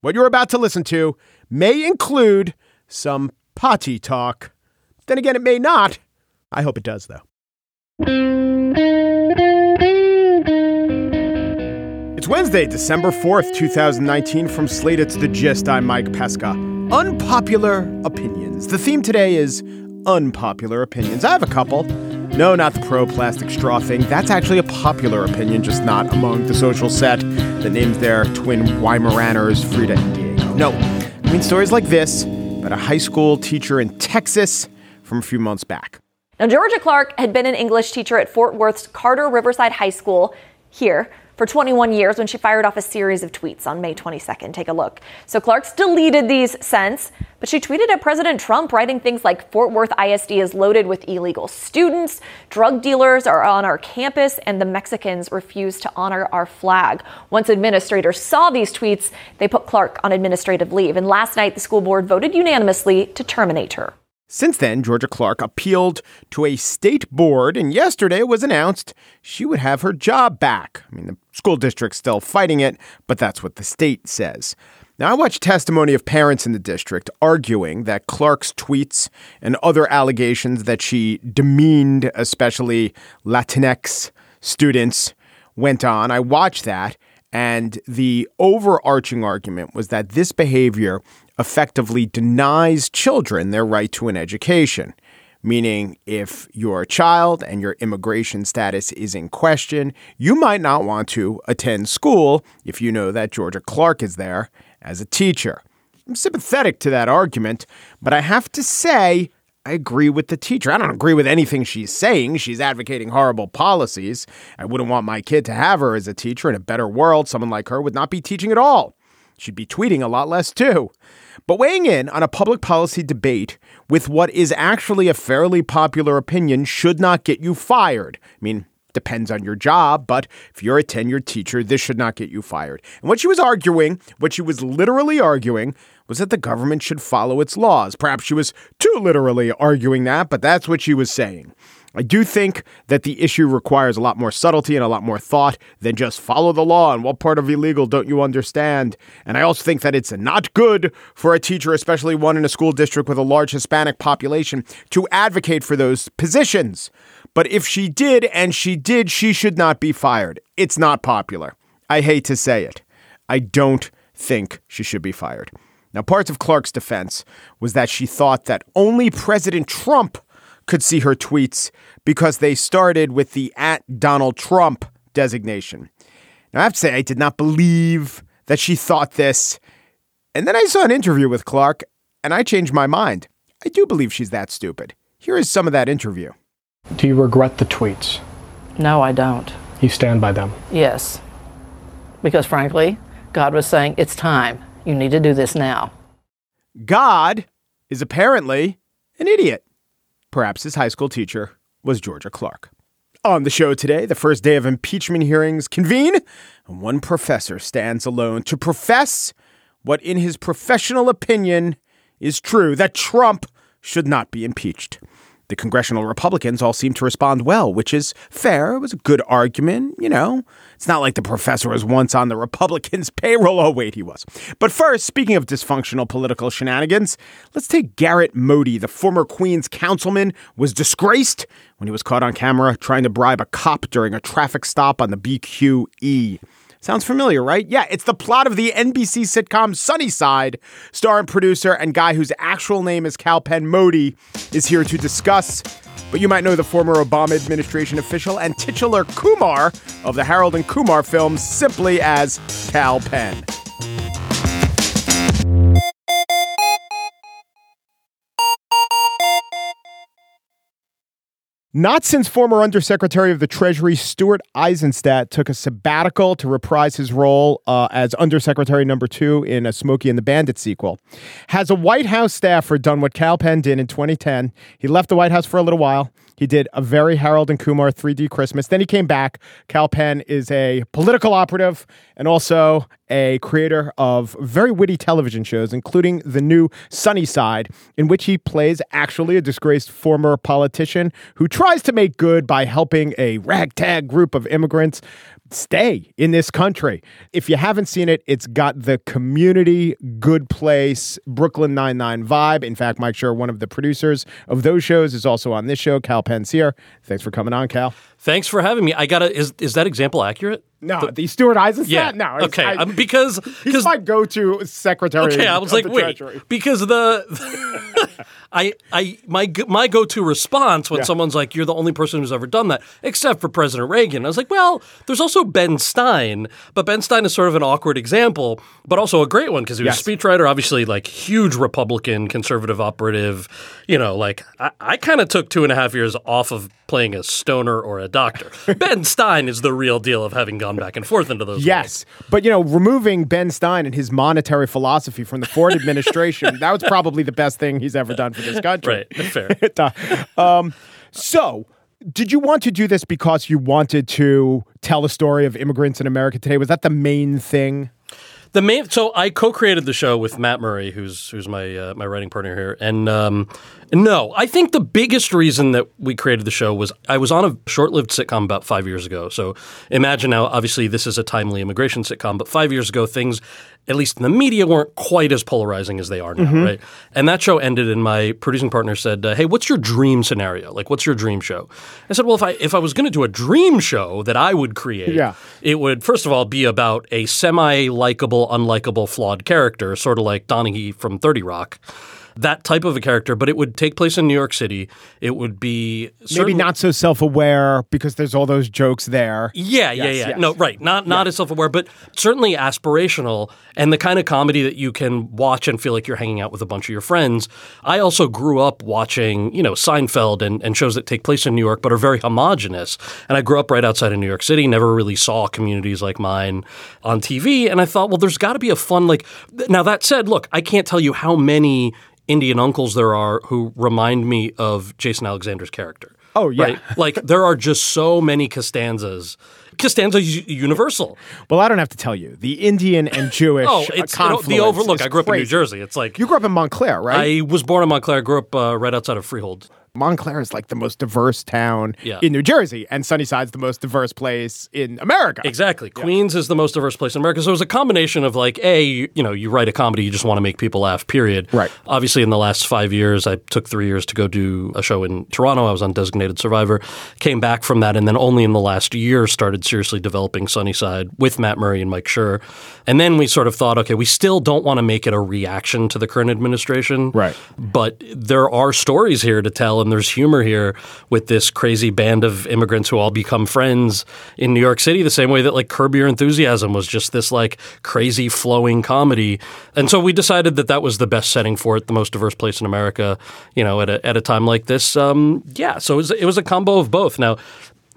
What you're about to listen to may include some potty talk. Then again, it may not. I hope it does, though. It's Wednesday, December 4th, 2019. From Slate, it's The Gist. I'm Mike Pesca. Unpopular opinions. The theme today is unpopular opinions. I have a couple. No, not the pro plastic straw thing. That's actually a popular opinion, just not among the social set that names there twin Weimaraners Frida and Diego. No, I mean stories like this about a high school teacher in Texas from a few months back. Now, Georgia Clark had been an English teacher at Fort Worth's Carter Riverside High School here for 21 years when she fired off a series of tweets on May 22nd. Take a look. So Clark's deleted these since, but she tweeted at President Trump, writing things like Fort Worth ISD is loaded with illegal students, drug dealers are on our campus, and the Mexicans refuse to honor our flag. Once administrators saw these tweets, they put Clark on administrative leave. And last night, the school board voted unanimously to terminate her. Since then, Georgia Clark appealed to a state board, and yesterday was announced she would have her job back. I mean, the school district's still fighting it, but that's what the state says. Now, I watched testimony of parents in the district arguing that Clark's tweets and other allegations that she demeaned, especially Latinx students, went on. I watched that, and the overarching argument was that this behavior effectively denies children their right to an education. Meaning, if you're a child and your immigration status is in question, you might not want to attend school if you know that Georgia Clark is there as a teacher. I'm sympathetic to that argument, but I have to say, I agree with the teacher. I don't agree with anything she's saying. She's advocating horrible policies. I wouldn't want my kid to have her as a teacher in a better world. Someone like her would not be teaching at all. She'd be tweeting a lot less too. But weighing in on a public policy debate with what is actually a fairly popular opinion should not get you fired. I mean, depends on your job, but if you're a tenured teacher, this should not get you fired. And what she was arguing, what she was literally arguing, was that the government should follow its laws. Perhaps she was too literally arguing that, but that's what she was saying. I do think that the issue requires a lot more subtlety and a lot more thought than just follow the law and what part of illegal don't you understand. And I also think that it's not good for a teacher, especially one in a school district with a large Hispanic population, to advocate for those positions. But if she did, and she did, she should not be fired. It's not popular. I hate to say it. I don't think she should be fired. Now, parts of Clark's defense was that she thought that only President Trump could see her tweets because they started with the at Donald Trump designation. Now, I have to say, I did not believe that she thought this. And then I saw an interview with Clark and I changed my mind. I do believe she's that stupid. Here is some of that interview. Do you regret the tweets? No, I don't. You stand by them? Yes. Because frankly, God was saying, it's time. You need to do this now. God is apparently an idiot. Perhaps his high school teacher was Georgia Clark. On the show today, the first day of impeachment hearings convene, and one professor stands alone to profess what, in his professional opinion, is true that Trump should not be impeached. The congressional Republicans all seem to respond well, which is fair. It was a good argument. You know, it's not like the professor was once on the Republicans' payroll. Oh, wait, he was. But first, speaking of dysfunctional political shenanigans, let's take Garrett Modi, the former Queens councilman, was disgraced when he was caught on camera trying to bribe a cop during a traffic stop on the BQE. Sounds familiar, right? Yeah, it's the plot of the NBC sitcom Sunnyside. Star and producer and guy whose actual name is Kal Penn Modi is here to discuss. But you might know the former Obama administration official and titular Kumar of the Harold and Kumar films simply as Kal Penn. Not since former Undersecretary of the Treasury Stuart Eizenstat took a sabbatical to reprise his role uh, as Undersecretary number two in a Smokey and the Bandit sequel. Has a White House staffer done what Kal Penn did in 2010? He left the White House for a little while. He did a very Harold and Kumar 3D Christmas. Then he came back. Kal Penn is a political operative and also a creator of very witty television shows, including the new Sunnyside, in which he plays actually a disgraced former politician who tries to make good by helping a ragtag group of immigrants stay in this country. If you haven't seen it, it's got the community, good place, Brooklyn Nine-Nine vibe. In fact, Mike Schur, one of the producers of those shows, is also on this show. Kal Penn's here. Thanks for coming on, Kal. Thanks for having me. I gotta. Is is that example accurate? No, the, the Stuart Eizenstat? Yeah. No. Okay. I, um, because he's my go-to secretary. Okay, I was of like, wait, Treasury. because the I I my my go to response when Yeah. someone's like, "You're the only person who's ever done that," except for President Reagan. I was like, well, there's also Ben Stein, but Ben Stein is sort of an awkward example, but also a great one because he was Yes. a speechwriter, obviously like huge Republican conservative operative. You know, like I, I kind of took two and a half years off of playing a stoner or a doctor. ben Stein is the real deal of having gone back and forth into those. Yes, but you know, removing Ben Stein and his monetary philosophy from the Ford administration, that was probably the best thing he's ever done for this country. Right, fair. um, so, did you want to do this because you wanted to tell the story of immigrants in America today? Was that the main thing? The main so I co-created the show with Matt Murray, who's who's my uh, my writing partner here, and um, no, I think the biggest reason that we created the show was I was on a short-lived sitcom about five years ago. So imagine now, obviously this is a timely immigration sitcom, but five years ago things, at least in the media, weren't quite as polarizing as they are now, right? And that show ended, and my producing partner said, uh, "Hey, what's your dream scenario? Like, what's your dream show?" I said, "Well, if I if I was going to do a dream show that I would create, Yeah. it would first of all be about a semi-likable, unlikable, flawed character, sort of like Donaghy from Thirty Rock." That type of a character, but it would take place in New York City. It would be Maybe not so self-aware because there's all those jokes there. yeah, yeah, Yes, yeah. yes. No, right. Not not as self-aware, but certainly aspirational and the kind of comedy that you can watch and feel like you're hanging out with a bunch of your friends. I also grew up watching, you know, Seinfeld and, and shows that take place in New York but are very homogenous. And I grew up right outside of New York City, never really saw communities like mine on TV. And I thought, well, there's got to be a fun like now that said, look, I can't tell you how many Indian uncles there are who remind me of Jason Alexander's character. Oh, yeah. Right? like there are just so many Costanzas. Costanza's universal. Well, I don't have to tell you. The Indian and Jewish Oh, it's you know, the overlook. I grew up in New. Jersey. It's like You grew up in Montclair, right? I was born in Montclair. I grew up uh, right outside of Freehold. Montclair is like the most diverse town Yeah. in New Jersey, and Sunnyside's the most diverse place in America. Exactly. Queens is the most diverse place in America. So it was a combination of like, A, you, you know, you write a comedy, you just want to make people laugh, period. Right. Obviously, in the last five years, I took three years to go do a show in Toronto. I was on Designated Survivor, came back from that, and then only in the last year started seriously developing Sunnyside with Matt Murray and Mike Schur. And then we sort of thought, okay, we still don't want to make it a reaction to the current administration. Right. But there are stories here to tell, and there's humor here with this crazy band of immigrants who all become friends in New York City, the same way that like Curb Your Enthusiasm was just this like crazy flowing comedy. And so we decided that that was the best setting for it, the most diverse place in America, you know, at a, at a time like this. Um, yeah, so it was, it was a combo of both. Now,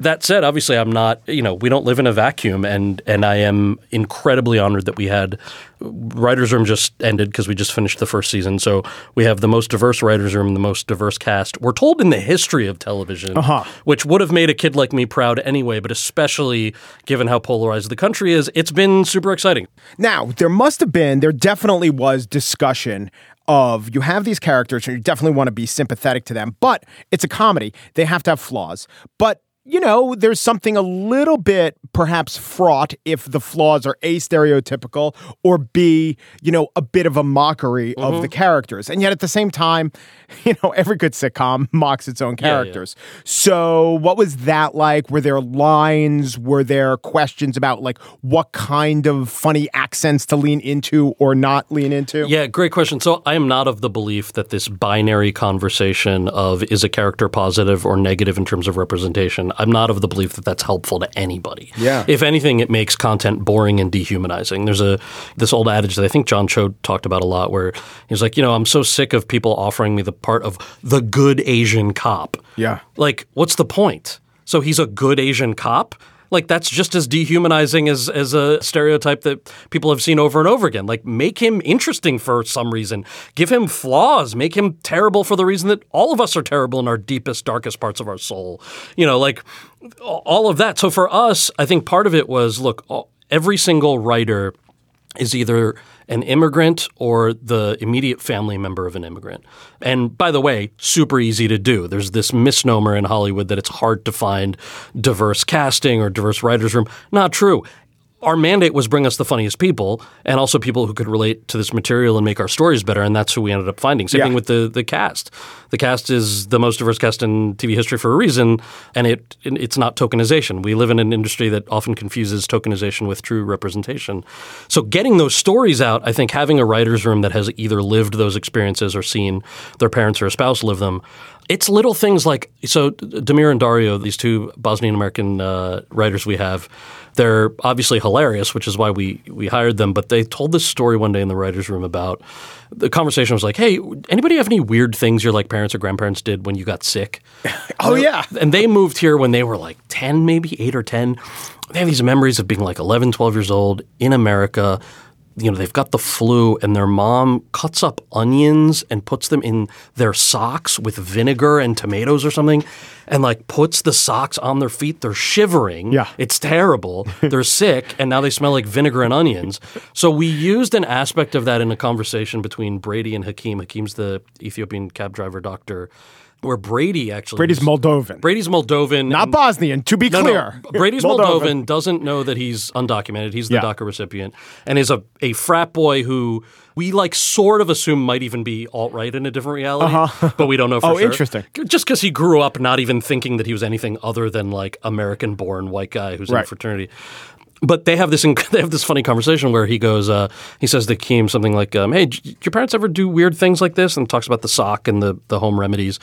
that said, obviously, I'm not. You know, we don't live in a vacuum, and and I am incredibly honored that we had writers' room just ended because we just finished the first season. So we have the most diverse writers' room, the most diverse cast. We're told in the history of television, Uh-huh. which would have made a kid like me proud anyway, but especially given how polarized the country is, it's been super exciting. Now, there must have been, there definitely was discussion of you have these characters and you definitely want to be sympathetic to them, but it's a comedy. They have to have flaws. But you know, there's something a little bit perhaps fraught if the flaws are A, stereotypical, or B, you know, a bit of a mockery of the mm-hmm. characters. And yet at the same time, you know, every good sitcom mocks its own Yeah, yeah. characters. So, what was that like? Were there lines? Were there questions about like what kind of funny accents to lean into or not lean into? Yeah, great question. So I am not of the belief that this binary conversation of is a character positive or negative in terms of representation, I'm not of the belief that that's helpful to anybody. Yeah. If anything, it makes content boring and dehumanizing. There's a this old adage that I think John Cho talked about a lot where he's like, you know, I'm so sick of people offering me the part of the good Asian cop. Yeah. Like, what's the point? So he's a good Asian cop? Like that's just as dehumanizing as as a stereotype that people have seen over and over again. Like make him interesting for some reason. Give him flaws. Make him terrible for the reason that all of us are terrible in our deepest, darkest parts of our soul. You know, like all of that. So for us, I think part of it was look, every single writer is either an immigrant or the immediate family member of an immigrant. And by the way, super easy to do. There's this misnomer in Hollywood that it's hard to find diverse casting or diverse writers' room. Not true our mandate was bring us the funniest people and also people who could relate to this material and make our stories better. And that's who we ended up finding. Same Yeah. thing with the the cast. The cast is the most diverse cast in TV history for a reason, and it it's not tokenization. We live in an industry that often confuses tokenization with true representation. So getting those stories out, I think having a writer's room that has either lived those experiences or seen their parents or a spouse live them. It's little things like so. Demir and Dario, these two Bosnian American uh, writers we have, they're obviously hilarious, which is why we we hired them. But they told this story one day in the writers' room about the conversation was like, "Hey, anybody have any weird things your like parents or grandparents did when you got sick?" Oh yeah. and they moved here when they were like 10 maybe 8 or 10 they have these memories of being like 11 12 years old in america you know they've got the flu and their mom cuts up onions and puts them in their socks with vinegar and tomatoes or something and like puts the socks on their feet. They're shivering. Yeah. it's terrible. They're sick and now they smell like vinegar and onions. So we used an aspect of that in a conversation between brady and hakeem. Hakeem's the ethiopian cab driver doctor where brady actually Brady's was- Moldovan. Brady's Moldovan. Not and- Bosnian, to be no, clear. No. Brady's Moldovan. doesn't know that he's undocumented. He's the Yeah. DACA recipient and is a, a frat boy who we like sort of assume might even be alt right in a different reality, uh-huh. but we don't know for Oh, sure. interesting. Just because he grew up not even thinking that he was anything other than like American born white guy who's in a fraternity. But they have this they have this funny conversation where he goes, uh, he says to Keem something like, um, "Hey, did your parents ever do weird things like this?" And talks about the sock and the the home remedies.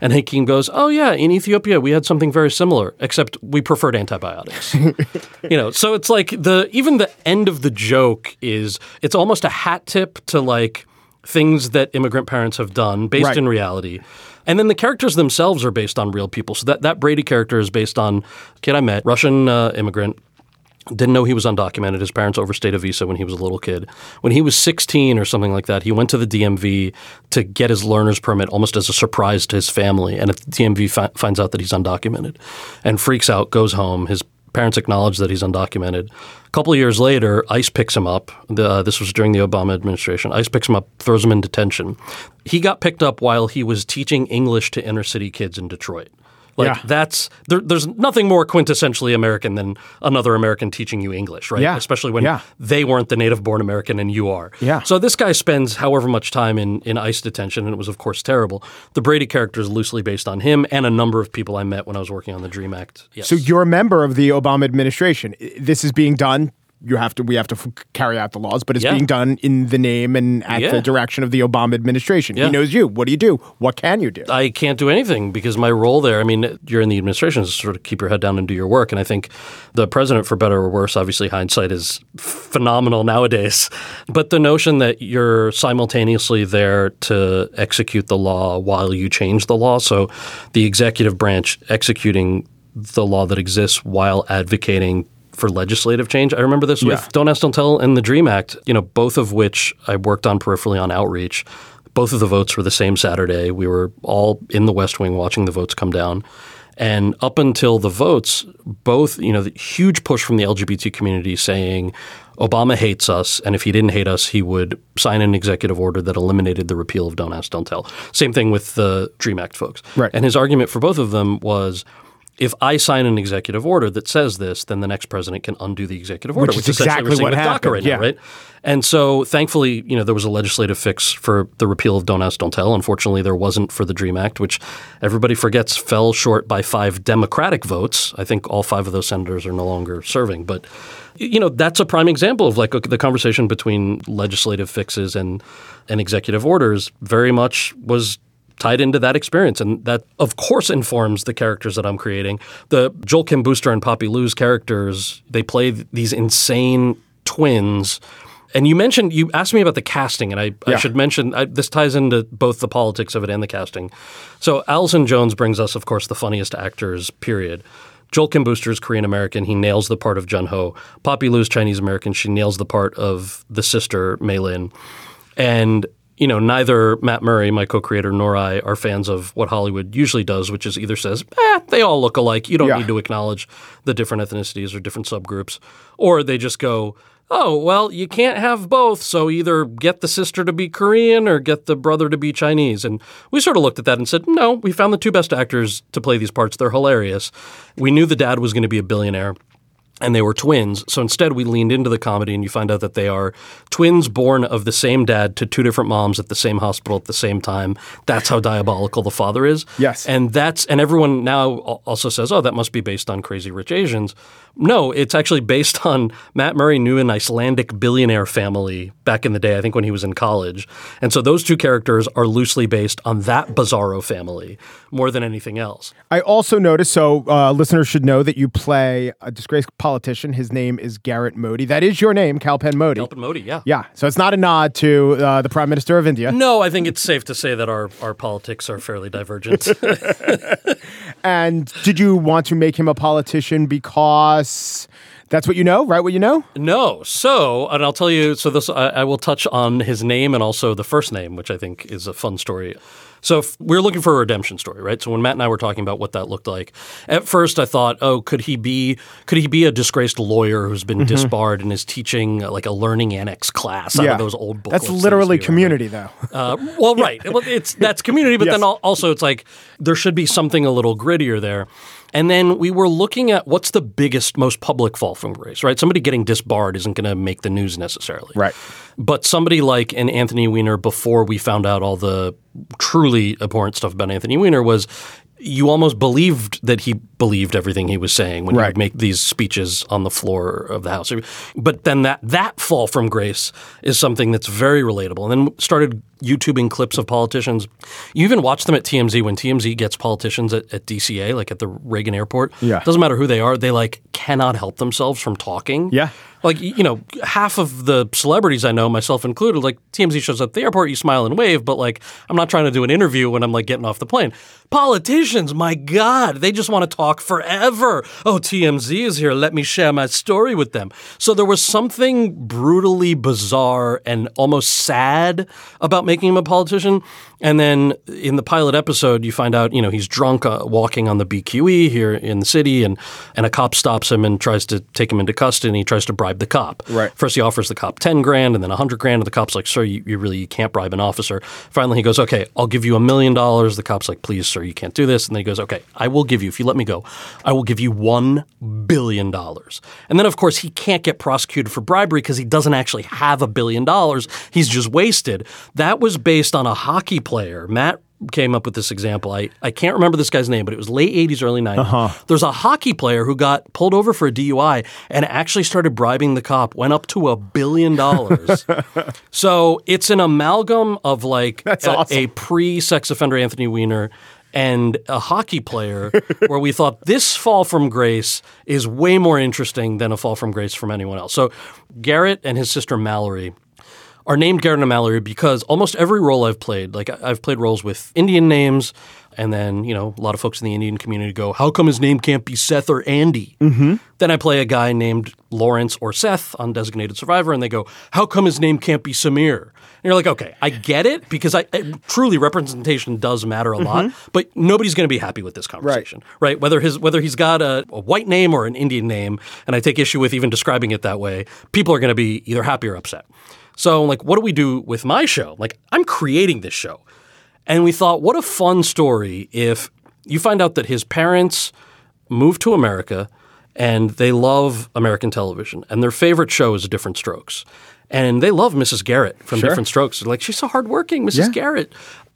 And Hakeem goes, "Oh yeah, in Ethiopia we had something very similar, except we preferred antibiotics." you know, so it's like the even the end of the joke is it's almost a hat tip to like things that immigrant parents have done based Right. in reality. And then the characters themselves are based on real people. So that, that Brady character is based on a kid I met, Russian uh, immigrant, didn't know he was undocumented. His parents overstayed a visa when he was a little kid. When he was 16 or something like that, he went to the DMV to get his learner's permit almost as a surprise to his family. And the DMV fi- finds out that he's undocumented and freaks out, goes home, his parents acknowledge that he's undocumented. A couple of years later, ICE picks him up. The, uh, this was during the Obama administration. ICE picks him up, throws him in detention. He got picked up while he was teaching English to inner city kids in Detroit. Like Yeah. that's there, there's nothing more quintessentially American than another American teaching you English, right? Yeah. Especially when Yeah. they weren't the native born American and you are. Yeah. So this guy spends however much time in, in ICE detention, and it was of course terrible. The Brady character is loosely based on him and a number of people I met when I was working on the Dream Act. Yes. So you're a member of the Obama administration. This is being done. You have to. We have to f- carry out the laws, but it's Yeah. being done in the name and at Yeah. the direction of the Obama administration. Yeah. He knows you. What do you do? What can you do? I can't do anything because my role there, I mean, you're in the administration, is to sort of keep your head down and do your work. And I think the president, for better or worse, obviously hindsight is phenomenal nowadays. But the notion that you're simultaneously there to execute the law while you change the law, so the executive branch executing the law that exists while advocating for legislative change. I remember this with Don't Ask, Don't Tell and the Dream Act, you know, both of which I worked on peripherally on outreach. Both of the votes were the same Saturday. We were all in the West Wing watching the votes come down. And up until the votes, both, you know, the huge push from the LGBT community saying Obama hates us, and if he didn't hate us, he would sign an executive order that eliminated the repeal of Don't Ask, Don't Tell. Same thing with the Dream Act folks. Right. And his argument for both of them was if I sign an executive order that says this, then the next president can undo the executive order, Which is essentially exactly what happened, right yeah. now, right? And so, thankfully, you know, there was a legislative fix for the repeal of Don't Ask, Don't Tell. Unfortunately, there wasn't for the Dream Act, which everybody forgets fell short by five Democratic votes. I think all five of those senators are no longer serving, but you know, that's a prime example of like the conversation between legislative fixes and and executive orders. Very much was tied into that experience. And that, of course, informs the characters that I'm creating. The Joel Kim Booster and Poppy Liu's characters, they play these insane twins. And you mentioned, you asked me about the casting, and I, I should mention I, this ties into both the politics of it and the casting. So, Allison Jones brings us, of course, the funniest actors, period. Joel Kim Booster is Korean American. He nails the part of Jun Ho. Poppy is Chinese American. She nails the part of the sister, Mei Lin. And you know, neither Matt Murray, my co-creator, nor I are fans of what Hollywood usually does, which is either says, "eh, they all look alike. You don't Yeah. need to acknowledge the different ethnicities or different subgroups," or they just go, oh, well, you can't have both. So either get the sister to be Korean or get the brother to be Chinese. And we sort of looked at that and said, no, we found the two best actors to play these parts. They're hilarious. We knew the dad was going to be a billionaire and they were twins. So instead, we leaned into the comedy, and you find out that they are twins born of the same dad to two different moms at the same hospital at the same time. That's how diabolical the father is. Yes. and that's and everyone now also says, oh, that must be based on Crazy Rich Asians. No, it's actually based on Matt Murray knew an Icelandic billionaire family back in the day. I think when he was in college, and so those two characters are loosely based on that bizarro family more than anything else. I also noticed, so uh, listeners should know that you play a disgraced politician. His name is Garrett Modi. That is your name, Kalpen Modi. Kalpen Modi, yeah. Yeah, so it's not a nod to uh, the Prime Minister of India. No, I think it's safe to say that our, our politics are fairly divergent. And did you want to make him a politician because that's what you know, right? What you know? no. So, and I'll tell you, so this, I, I will touch on his name and also the first name, which I think is a fun story. So if we're looking for a redemption story, right? So when Matt and I were talking about what that looked like, at first I thought, oh, could he be could he be a disgraced lawyer who's been disbarred and is teaching uh, like a learning annex class out of those old books? That's literally community, though. Uh, well, right. Well, it's that's community, but Yes. then also it's like there should be something a little grittier there. And then we were looking at what's the biggest, most public fall from grace, right? Somebody getting disbarred isn't going to make the news necessarily, Right. But somebody like an Anthony Weiner, before we found out all the truly abhorrent stuff about Anthony Weiner, was you almost believed that he believed everything he was saying when he would make these speeches on the floor of the house. But then that that fall from grace is something that's very relatable. And then started YouTubing clips of politicians. You even watch them at TMZ when TMZ gets politicians at, at DCA, like at the Reagan Airport. Yeah. doesn't matter who they are; they like cannot help themselves from talking. Yeah. Like you know, half of the celebrities I know, myself included, like TMZ shows up at the airport, you smile and wave, but like I'm not trying to do an interview when I'm like getting off the plane. Politicians, my God, they just want to talk forever. Oh, TMZ is here. Let me share my story with them. So there was something brutally bizarre and almost sad about making him a politician. And then in the pilot episode, you find out, you know, he's drunk uh, walking on the BQE here in the city, and and a cop stops him and tries to take him into custody. He tries to bribe the cop. Right. First, he offers the cop ten grand, and then a hundred grand. And the cop's like, "Sir, you, you really you can't bribe an officer." Finally, he goes, "Okay, I'll give you a million dollars." The cop's like, "Please, sir, you can't do this." And then he goes, "Okay, I will give you if you let me go. I will give you one billion dollars." And then, of course, he can't get prosecuted for bribery because he doesn't actually have a billion dollars. He's just wasted. That was based on a hockey player, Matt came up with this example. I, I can't remember this guy's name, but it was late 80s, early 90s. Uh-huh. There's a hockey player who got pulled over for a DUI and actually started bribing the cop, went up to a billion dollars. so it's an amalgam of like a, awesome. a pre sex offender Anthony Weiner and a hockey player where we thought this fall from grace is way more interesting than a fall from grace from anyone else. So Garrett and his sister Mallory are named Garrett and Mallory because almost every role I've played, like I've played roles with Indian names, and then you know a lot of folks in the Indian community go, "How come his name can't be Seth or Andy?" Mm-hmm. Then I play a guy named Lawrence or Seth on Designated Survivor, and they go, "How come his name can't be Samir?" And you're like, "Okay, I get it because I, I- truly representation does matter a lot, but nobody's going to be happy with this conversation, right? Whether his whether he's got a, a white name or an Indian name, and I take issue with even describing it that way, people are going to be either happy or upset." So, like, what do we do with my show? Like, I'm creating this show. And we thought, what a fun story if you find out that his parents moved to America and they love American television and their favorite show is Diff'rent Strokes. And they love Mrs. Garrett from Diff'rent Strokes. They're like, she's so hardworking, Mrs. Yeah. Garrett.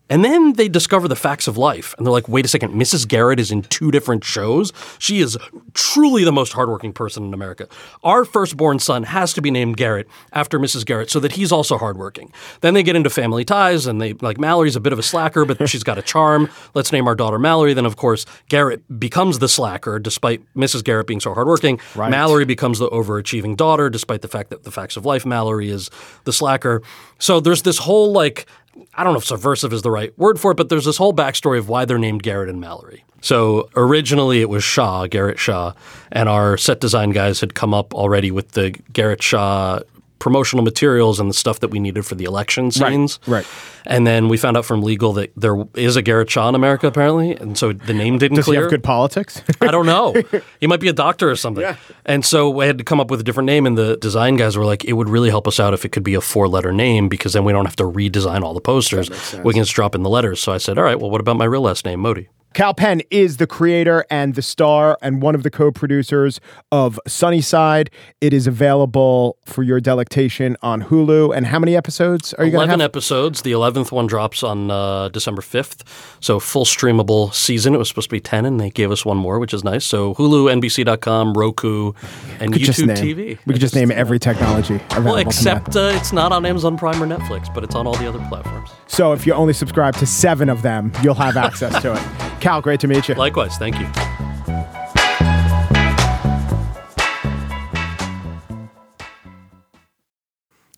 And then they discover the facts of life. And they're like, wait a second, Mrs. Garrett is in two different shows? She is truly the most hardworking person in America. Our firstborn son has to be named Garrett after Mrs. Garrett so that he's also hardworking. Then they get into family ties and they, like, Mallory's a bit of a slacker, but she's got a charm. Let's name our daughter Mallory. Then, of course, Garrett becomes the slacker despite Mrs. Garrett being so hardworking. Mallory becomes the overachieving daughter despite the fact that the facts of life, Mallory is the slacker. So there's this whole, like, I don't know if subversive is the right word for it, but there's this whole backstory of why they're named Garrett and Mallory. So originally it was Shaw, Garrett Shaw, and our set design guys had come up already with the Garrett Shaw promotional materials and the stuff that we needed for the election scenes. right. right. And then we found out from legal that there is a Garrett Shaw in America apparently, and so the name didn't Does clear. he have good politics? I don't know. he might be a doctor or something. Yeah. And so we had to come up with a different name, and the design guys were like, it would really help us out if it could be a four letter name because then we don't have to redesign all the posters. We can just drop in the letters. So I said, all right, well, what about my real last name, Modi? Kal Penn is the creator and the star and one of the co-producers of Sunnyside. It is available for your delectation on Hulu. And how many episodes are you going to 11 episodes. The 11th one drops on uh, December 5th. So full streamable season. It was supposed to be 10, and they gave us one more, which is nice. So Hulu, NBC.com, Roku, and YouTube name, TV. We could just name every technology available. Well, except uh, it's not on Amazon Prime or Netflix, but it's on all the other platforms. So if you only subscribe to seven of them, you'll have access to it. Kal, great to meet you. Likewise, thank you.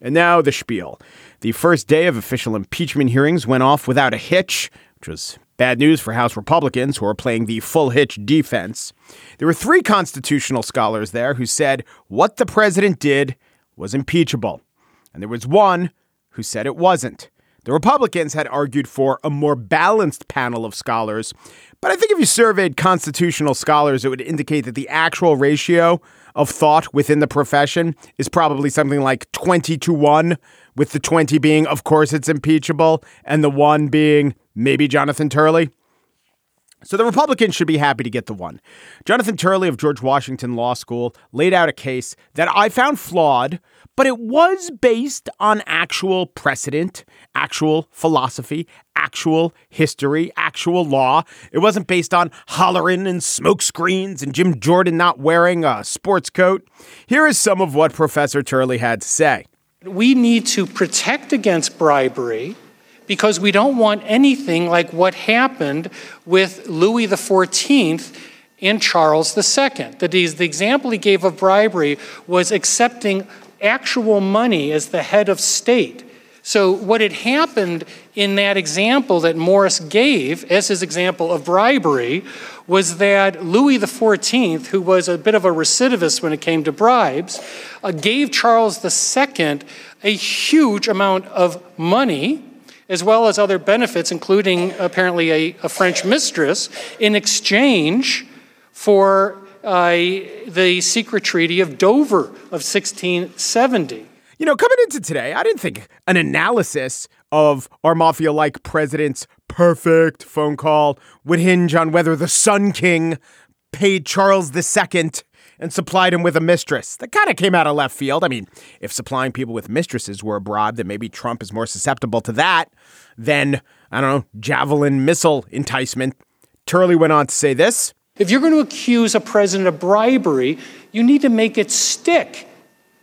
And now the spiel. The first day of official impeachment hearings went off without a hitch, which was bad news for House Republicans who are playing the full hitch defense. There were three constitutional scholars there who said what the president did was impeachable. And there was one who said it wasn't. The Republicans had argued for a more balanced panel of scholars, but I think if you surveyed constitutional scholars, it would indicate that the actual ratio of thought within the profession is probably something like 20 to 1, with the 20 being, of course, it's impeachable, and the 1 being maybe Jonathan Turley. So the Republicans should be happy to get the one. Jonathan Turley of George Washington Law School laid out a case that I found flawed, but it was based on actual precedent, actual philosophy, actual history, actual law. It wasn't based on hollering and smoke screens and Jim Jordan not wearing a sports coat. Here is some of what Professor Turley had to say. We need to protect against bribery because we don't want anything like what happened with Louis XIV and Charles II. That is, the example he gave of bribery was accepting actual money as the head of state. So, what had happened in that example that Morris gave as his example of bribery was that Louis XIV, who was a bit of a recidivist when it came to bribes, uh, gave Charles II a huge amount of money as well as other benefits, including apparently a, a French mistress, in exchange for uh, the secret treaty of Dover of 1670. You know, coming into today, I didn't think an analysis of our mafia like president's perfect phone call would hinge on whether the Sun King paid Charles II and supplied him with a mistress. That kind of came out of left field. I mean, if supplying people with mistresses were a bribe, then maybe Trump is more susceptible to that than, I don't know, javelin missile enticement. Turley went on to say this. If you're going to accuse a president of bribery, you need to make it stick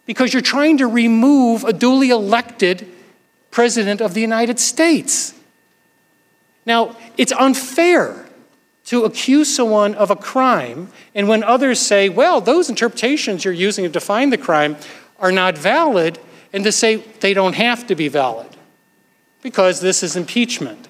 because you're trying to remove a duly elected president of the United States. Now, it's unfair to accuse someone of a crime, and when others say, well, those interpretations you're using to define the crime are not valid, and to say they don't have to be valid because this is impeachment.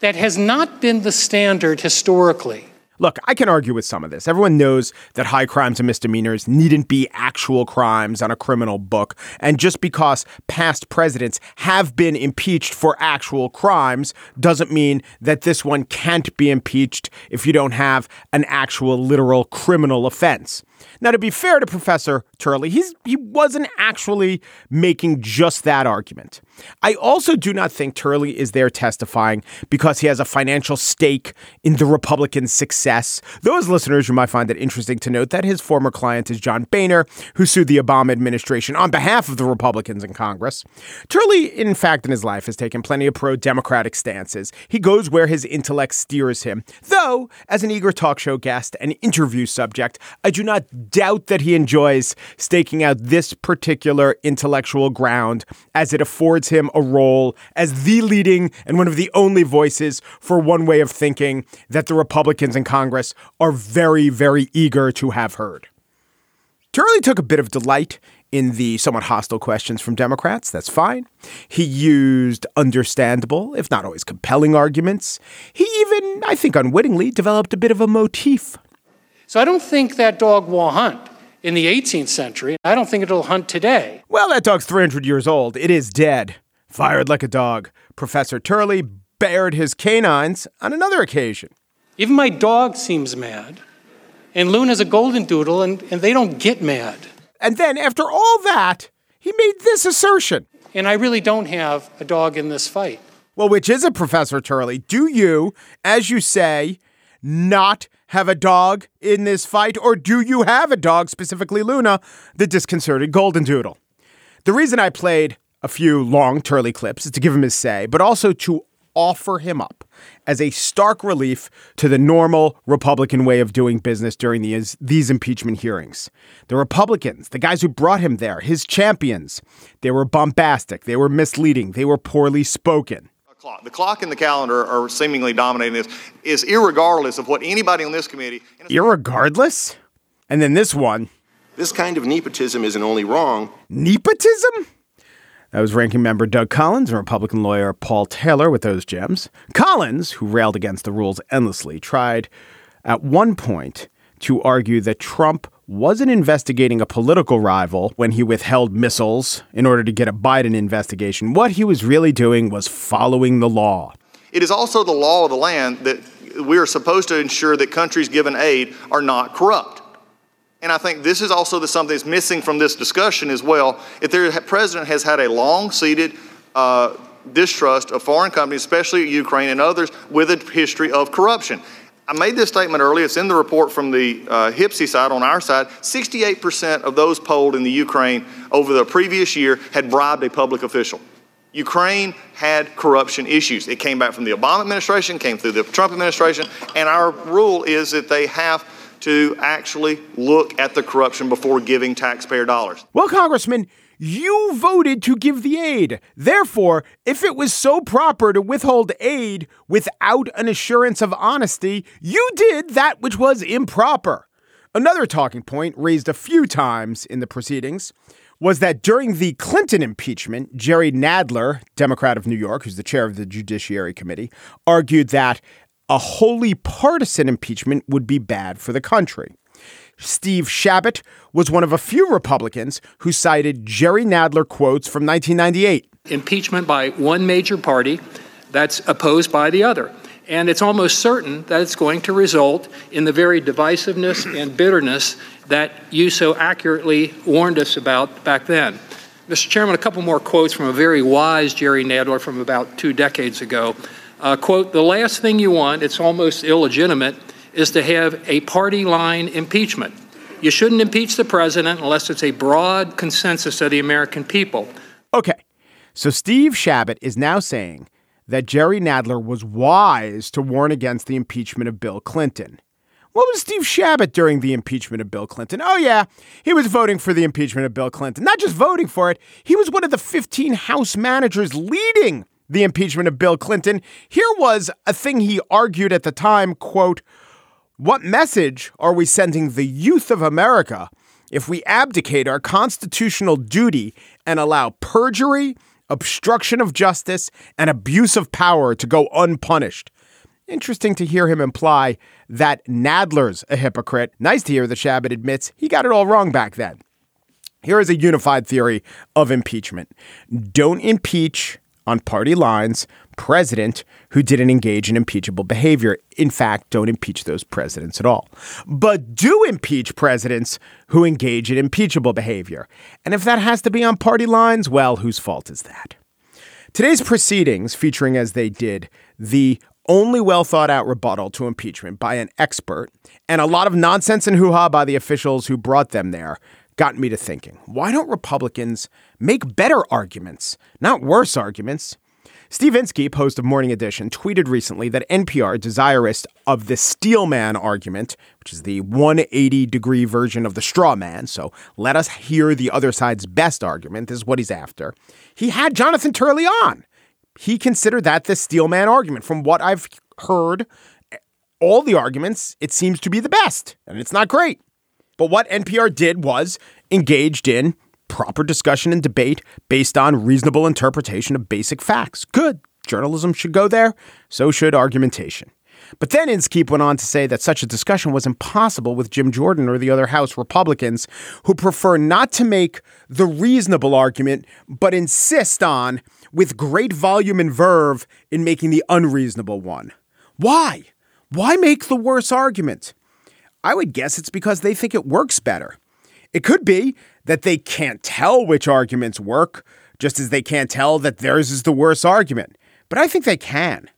That has not been the standard historically. Look, I can argue with some of this. Everyone knows that high crimes and misdemeanors needn't be actual crimes on a criminal book. And just because past presidents have been impeached for actual crimes doesn't mean that this one can't be impeached if you don't have an actual literal criminal offense. Now, to be fair to Professor Turley, he's, he wasn't actually making just that argument. I also do not think Turley is there testifying because he has a financial stake in the Republican success. Those listeners, you might find it interesting to note that his former client is John Boehner, who sued the Obama administration on behalf of the Republicans in Congress. Turley, in fact, in his life has taken plenty of pro Democratic stances. He goes where his intellect steers him. Though, as an eager talk show guest and interview subject, I do not doubt that he enjoys staking out this particular intellectual ground as it affords him a role as the leading and one of the only voices for one way of thinking that the Republicans in Congress are very, very eager to have heard. Turley took a bit of delight in the somewhat hostile questions from Democrats. That's fine. He used understandable, if not always compelling arguments. He even, I think unwittingly, developed a bit of a motif. So I don't think that dog will hunt in the 18th century. I don't think it'll hunt today. Well, that dog's 300 years old. It is dead. Fired like a dog. Professor Turley bared his canines on another occasion. Even my dog seems mad. And Luna's a golden doodle, and, and they don't get mad. And then, after all that, he made this assertion. And I really don't have a dog in this fight. Well, which is it, Professor Turley? Do you, as you say, not have a dog in this fight, or do you have a dog, specifically Luna, the disconcerted golden doodle? The reason I played a few long Turley clips is to give him his say, but also to offer him up as a stark relief to the normal Republican way of doing business during these, these impeachment hearings. The Republicans, the guys who brought him there, his champions, they were bombastic, they were misleading, they were poorly spoken. Clock. The clock and the calendar are seemingly dominating this, is irregardless of what anybody on this committee. Irregardless? And then this one. This kind of nepotism isn't only wrong. Nepotism? That was ranking member Doug Collins and Republican lawyer Paul Taylor with those gems. Collins, who railed against the rules endlessly, tried at one point to argue that Trump wasn't investigating a political rival when he withheld missiles in order to get a Biden investigation. What he was really doing was following the law. It is also the law of the land that we are supposed to ensure that countries given aid are not corrupt. And I think this is also the something that's missing from this discussion as well. If the president has had a long-seated uh, distrust of foreign companies, especially Ukraine and others, with a history of corruption. I made this statement earlier. It's in the report from the uh, side on our side. 68% of those polled in the Ukraine over the previous year had bribed a public official. Ukraine had corruption issues. It came back from the Obama administration, came through the Trump administration, and our rule is that they have to actually look at the corruption before giving taxpayer dollars. Well, Congressman, you voted to give the aid. Therefore, if it was so proper to withhold aid without an assurance of honesty, you did that which was improper. Another talking point raised a few times in the proceedings was that during the Clinton impeachment, Jerry Nadler, Democrat of New York, who's the chair of the Judiciary Committee, argued that a wholly partisan impeachment would be bad for the country. Steve Chabot was one of a few Republicans who cited Jerry Nadler quotes from 1998. Impeachment by one major party that's opposed by the other. And it's almost certain that it's going to result in the very divisiveness and bitterness that you so accurately warned us about back then. Mr. Chairman, a couple more quotes from a very wise Jerry Nadler from about two decades ago. Uh, quote, the last thing you want, it's almost illegitimate, is to have a party line impeachment. You shouldn't impeach the president unless it's a broad consensus of the American people. Okay, so Steve Chabot is now saying that Jerry Nadler was wise to warn against the impeachment of Bill Clinton. What was Steve Chabot during the impeachment of Bill Clinton? Oh, yeah, he was voting for the impeachment of Bill Clinton. Not just voting for it, he was one of the 15 House managers leading the impeachment of Bill Clinton. Here was a thing he argued at the time, quote, what message are we sending the youth of America if we abdicate our constitutional duty and allow perjury, obstruction of justice, and abuse of power to go unpunished? Interesting to hear him imply that Nadler's a hypocrite. Nice to hear the Chabot admits he got it all wrong back then. Here is a unified theory of impeachment don't impeach on party lines president who didn't engage in impeachable behavior. In fact, don't impeach those presidents at all. But do impeach presidents who engage in impeachable behavior. And if that has to be on party lines, well, whose fault is that? Today's proceedings, featuring as they did the only well thought out rebuttal to impeachment by an expert and a lot of nonsense and hoo ha by the officials who brought them there, got me to thinking why don't Republicans make better arguments, not worse arguments? Steve Inskeep, host of Morning Edition, tweeted recently that NPR, desirous of the steel man argument, which is the 180 degree version of the straw man, so let us hear the other side's best argument, is what he's after. He had Jonathan Turley on. He considered that the steel man argument. From what I've heard, all the arguments, it seems to be the best, and it's not great. But what NPR did was engaged in proper discussion and debate based on reasonable interpretation of basic facts. Good. Journalism should go there. So should argumentation. But then Inskeep went on to say that such a discussion was impossible with Jim Jordan or the other House Republicans who prefer not to make the reasonable argument, but insist on, with great volume and verve, in making the unreasonable one. Why? Why make the worse argument? I would guess it's because they think it works better. It could be that they can't tell which arguments work, just as they can't tell that theirs is the worse argument. But I think they can.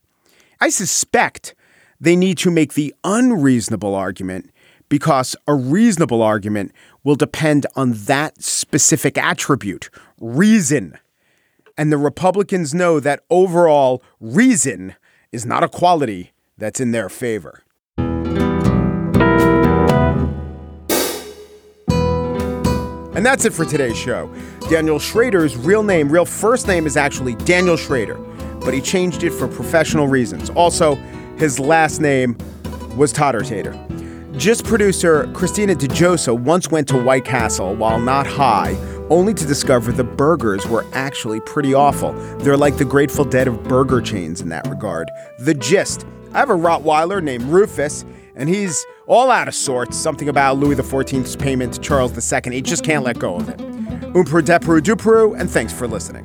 I suspect they need to make the unreasonable argument because a reasonable argument will depend on that specific attribute, reason. And the Republicans know that overall reason is not a quality that's in their favor. And that's it for today's show. Daniel Schrader's real name, real first name is actually Daniel Schrader, but he changed it for professional reasons. Also, his last name was Totter Tater. Just producer Christina Djossa once went to White Castle while not high, only to discover the burgers were actually pretty awful. They're like the Grateful Dead of burger chains in that regard. The gist I have a Rottweiler named Rufus, and he's all out of sorts. Something about Louis XIV's payment to Charles II. He just can't let go of it. Umperu, deperu, duperu, and thanks for listening.